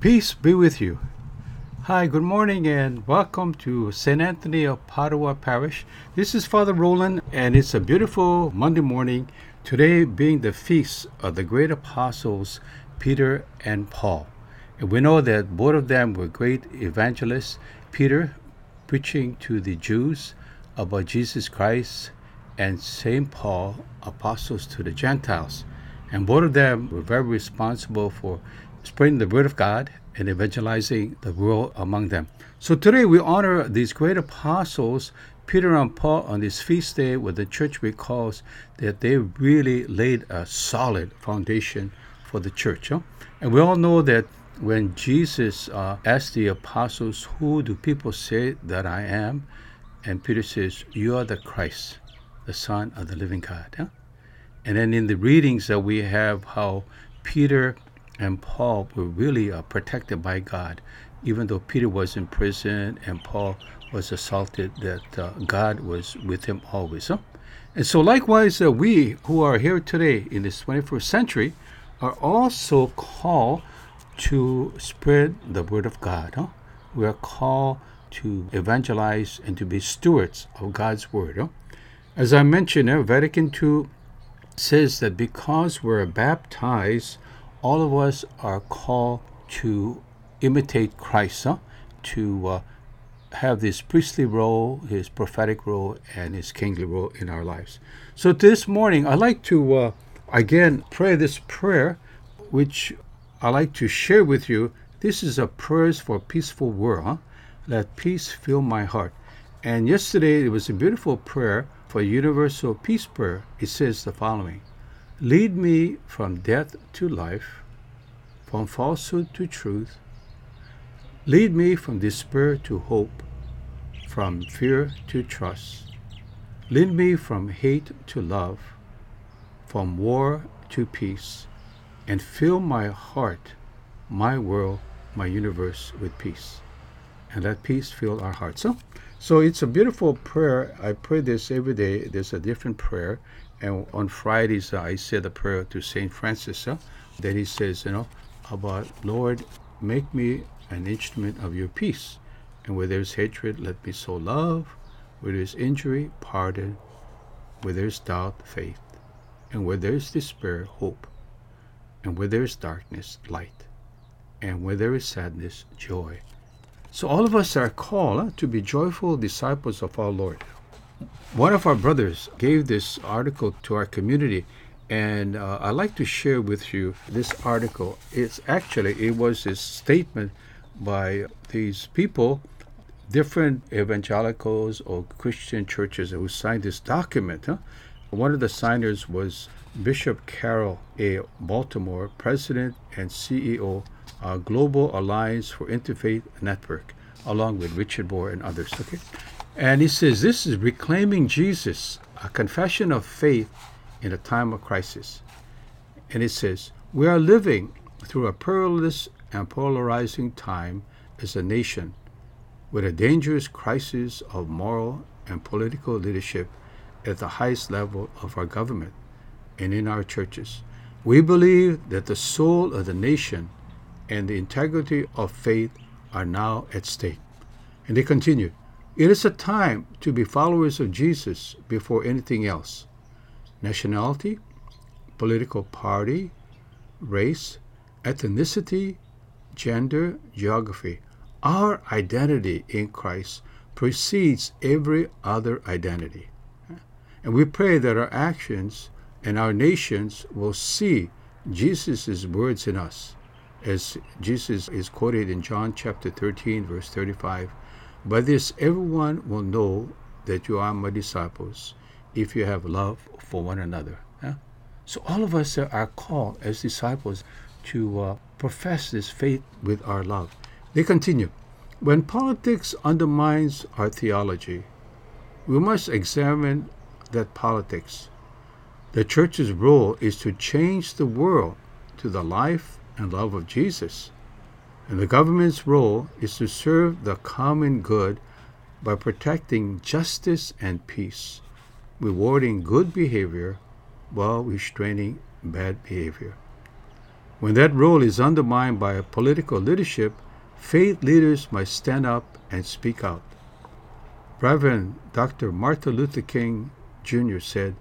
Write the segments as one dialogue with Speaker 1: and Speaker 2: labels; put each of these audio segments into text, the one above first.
Speaker 1: Peace be with you. Hi, good morning, and welcome to St. Anthony of Padua Parish. This is Father Roland, and it's a beautiful Monday morning. Today being the feast of the great apostles Peter and Paul. And we know that both of them were great evangelists. Peter preaching to the Jews about Jesus Christ, and St. Paul, apostles to the Gentiles. And both of them were very responsible for spreading the word of God and evangelizing the world among them. So today we honor these great apostles, Peter and Paul, on this feast day where the church recalls that they really laid a solid foundation for the church. Huh? And we all know that when Jesus uh, asked the apostles, Who do people say that I am? And Peter says, You are the Christ, the Son of the living God. And then in the readings that we have, how Peter and Paul were really uh, protected by God, even though Peter was in prison and Paul was assaulted, that uh, God was with him always. Huh? And so, likewise, uh, we who are here today in this 21st century are also called to spread the word of God. Huh? We are called to evangelize and to be stewards of God's word. Huh? As I mentioned, uh, Vatican II says that because we're baptized all of us are called to imitate Christ, huh? to uh, have this priestly role, his prophetic role, and his kingly role in our lives. So this morning, I'd like to uh, again pray this prayer, which I like to share with you. This is a prayers for a peaceful world. Huh? Let peace fill my heart. And yesterday it was a beautiful prayer for universal peace prayer. It says the following Lead me from death to life, from falsehood to truth. Lead me from despair to hope, from fear to trust. Lead me from hate to love, from war to peace, and fill my heart, my world, my universe with peace. And let peace fill our hearts. So, so it's a beautiful prayer. I pray this every day. There's a different prayer. And on Fridays, uh, I say the prayer to St. Francis. Uh, then he says, you know, about, Lord, make me an instrument of your peace. And where there's hatred, let me sow love. Where there's injury, pardon. Where there's doubt, faith. And where there's despair, hope. And where there's darkness, light. And where there is sadness, joy. So all of us are called uh, to be joyful disciples of our Lord. One of our brothers gave this article to our community, and uh, I'd like to share with you this article. It's actually it was a statement by these people, different evangelicals or Christian churches who signed this document. Huh? One of the signers was Bishop Carroll A. Baltimore, President and CEO, of Global Alliance for Interfaith Network, along with Richard Moore and others. Okay, and he says this is reclaiming Jesus, a confession of faith in a time of crisis. And it says, We are living through a perilous and polarizing time as a nation with a dangerous crisis of moral and political leadership at the highest level of our government and in our churches. We believe that the soul of the nation and the integrity of faith are now at stake. And they continue, it is a time to be followers of Jesus before anything else. Nationality, political party, race, ethnicity, gender, geography. Our identity in Christ precedes every other identity. And we pray that our actions and our nations will see Jesus' words in us, as Jesus is quoted in John chapter 13, verse 35 by this, everyone will know that you are my disciples if you have love for one another. So, all of us are called as disciples to uh, profess this faith with our love. They continue When politics undermines our theology, we must examine that politics. The church's role is to change the world to the life and love of Jesus. And the government's role is to serve the common good by protecting justice and peace, rewarding good behavior while restraining bad behavior. When that role is undermined by a political leadership, faith leaders must stand up and speak out. Reverend Dr. Martin Luther King Jr. said,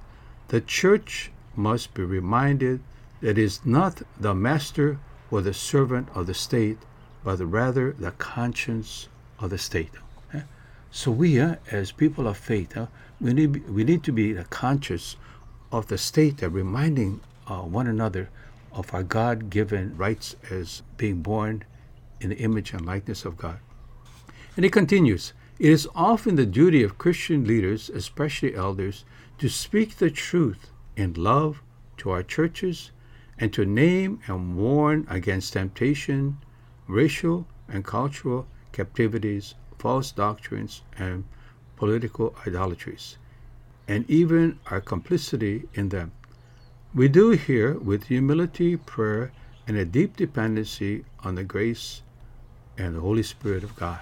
Speaker 1: The church must be reminded that it is not the master or the servant of the state, but rather the conscience of the state. So we, uh, as people of faith, uh, we need we need to be conscious of the state, uh, reminding uh, one another of our God-given rights as being born in the image and likeness of God. And he continues, it is often the duty of Christian leaders, especially elders, to speak the truth in love to our churches and to name and warn against temptation, racial and cultural captivities false doctrines, and political idolatries, and even our complicity in them. We do here with humility, prayer, and a deep dependency on the grace and the Holy Spirit of God.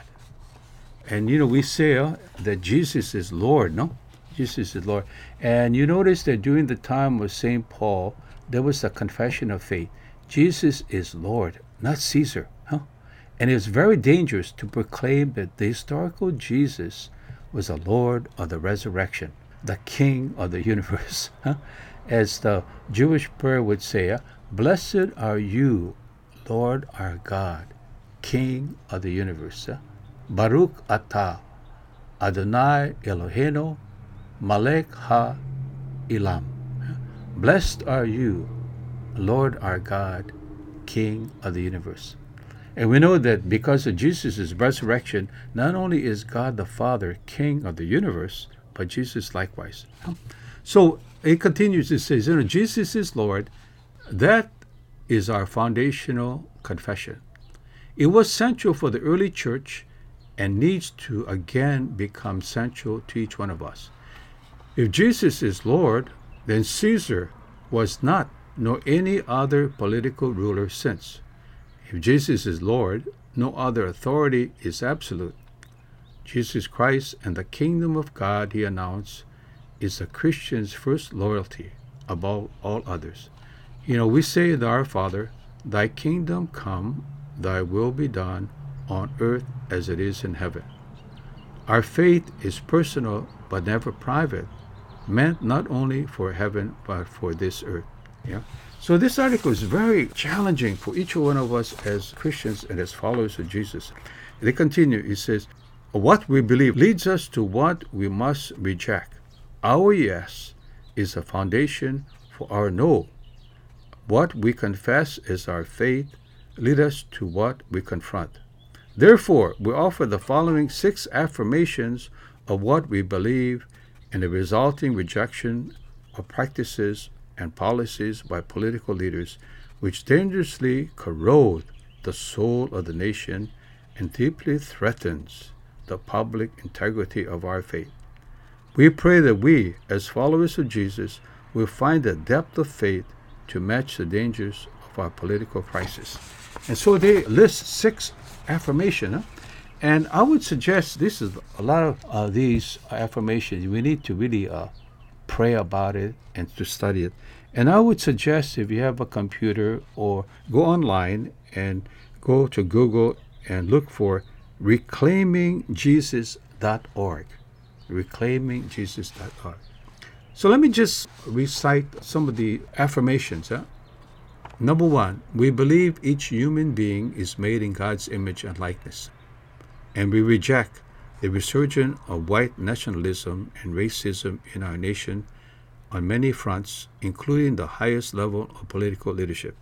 Speaker 1: And you know, we say uh, that Jesus is Lord, no? Jesus is Lord. And you notice that during the time of St. Paul, there was a confession of faith. Jesus is Lord, not Caesar. And it is very dangerous to proclaim that the historical Jesus was the Lord of the resurrection, the King of the universe. As the Jewish prayer would say, Blessed are you, Lord our God, King of the universe. Baruch atah, Adonai Eloheinu, Malek ha olam. Blessed are you, Lord our God, King of the universe. And we know that because of Jesus' resurrection, not only is God the Father King of the universe, but Jesus likewise. So it continues, it says, you know, Jesus is Lord. That is our foundational confession. It was central for the early church and needs to again become central to each one of us. If Jesus is Lord, then Caesar was not, nor any other political ruler since. If Jesus is Lord, no other authority is absolute. Jesus Christ and the kingdom of God, he announced, is a Christian's first loyalty above all others. You know, we say to our Father, Thy kingdom come, thy will be done on earth as it is in heaven. Our faith is personal but never private, meant not only for heaven but for this earth. Yeah. So this article is very challenging for each one of us as Christians and as followers of Jesus. They continue, it says, what we believe leads us to what we must reject. Our yes is a foundation for our no. What we confess is our faith lead us to what we confront. Therefore, we offer the following six affirmations of what we believe and the resulting rejection of practices and policies by political leaders which dangerously corrode the soul of the nation and deeply threatens the public integrity of our faith. We pray that we, as followers of Jesus, will find the depth of faith to match the dangers of our political crisis. And so they list six affirmations. Huh? And I would suggest this is a lot of uh, these affirmations. We need to really uh, pray about it and to study it. And I would suggest if you have a computer or go online and go to Google and look for reclaimingjesus.org. Reclaimingjesus.org. So let me just recite some of the affirmations. Huh? Number one, we believe each human being is made in God's image and likeness. And we reject the resurgence of white nationalism and racism in our nation on many fronts, including the highest level of political leadership.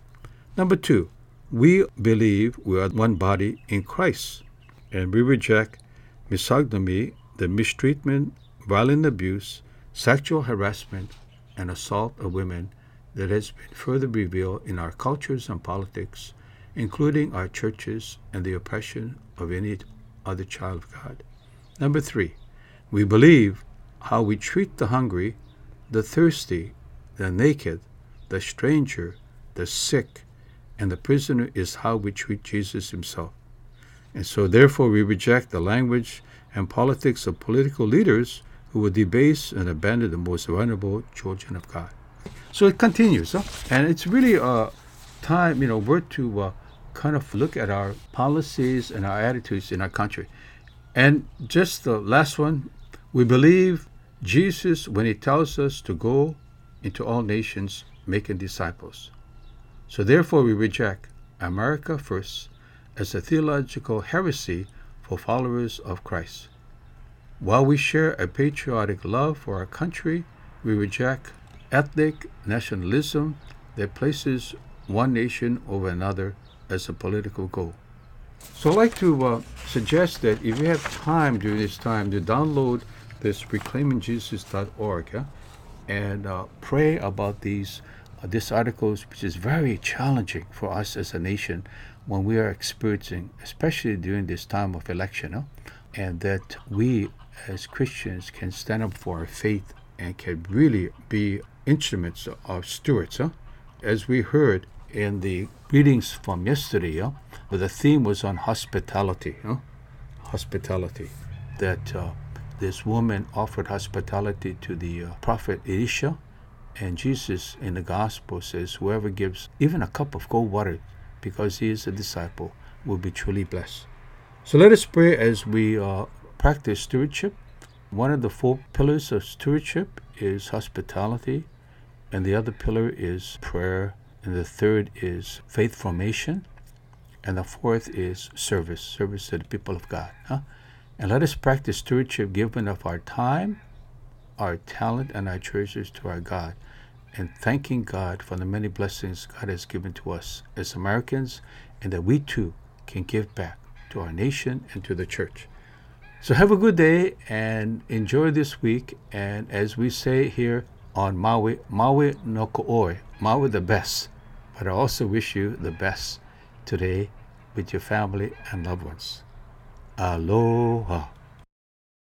Speaker 1: Number two, we believe we are one body in Christ, and we reject misogyny, the mistreatment, violent abuse, sexual harassment, and assault of women that has been further revealed in our cultures and politics, including our churches and the oppression of any other child of God. Number three, we believe how we treat the hungry the thirsty, the naked, the stranger, the sick, and the prisoner is how we treat Jesus himself. And so, therefore, we reject the language and politics of political leaders who would debase and abandon the most vulnerable children of God. So it continues, huh? and it's really uh, time, you know, we're to uh, kind of look at our policies and our attitudes in our country. And just the last one, we believe Jesus when he tells us to go into all nations making disciples. So therefore we reject America first as a theological heresy for followers of Christ. While we share a patriotic love for our country, we reject ethnic nationalism that places one nation over another as a political goal. So I'd like to uh, suggest that if you have time during this time to download this reclaimingjesus.org and uh, pray about these uh, this articles, which is very challenging for us as a nation when we are experiencing, especially during this time of election, and that we as Christians can stand up for our faith and can really be instruments of stewards. As we heard in the readings from yesterday, the theme was on hospitality. Hospitality. That uh, this woman offered hospitality to the uh, prophet Elisha, and Jesus in the gospel says, Whoever gives even a cup of cold water because he is a disciple will be truly blessed. So let us pray as we uh, practice stewardship. One of the four pillars of stewardship is hospitality, and the other pillar is prayer, and the third is faith formation, and the fourth is service, service to the people of God. Huh? And let us practice stewardship given of our time, our talent, and our treasures to our God, and thanking God for the many blessings God has given to us as Americans, and that we too can give back to our nation and to the church. So have a good day and enjoy this week. And as we say here on Maui, Maui no ka 'oi, Maui the best. But I also wish you the best today with your family and loved ones. Aloha.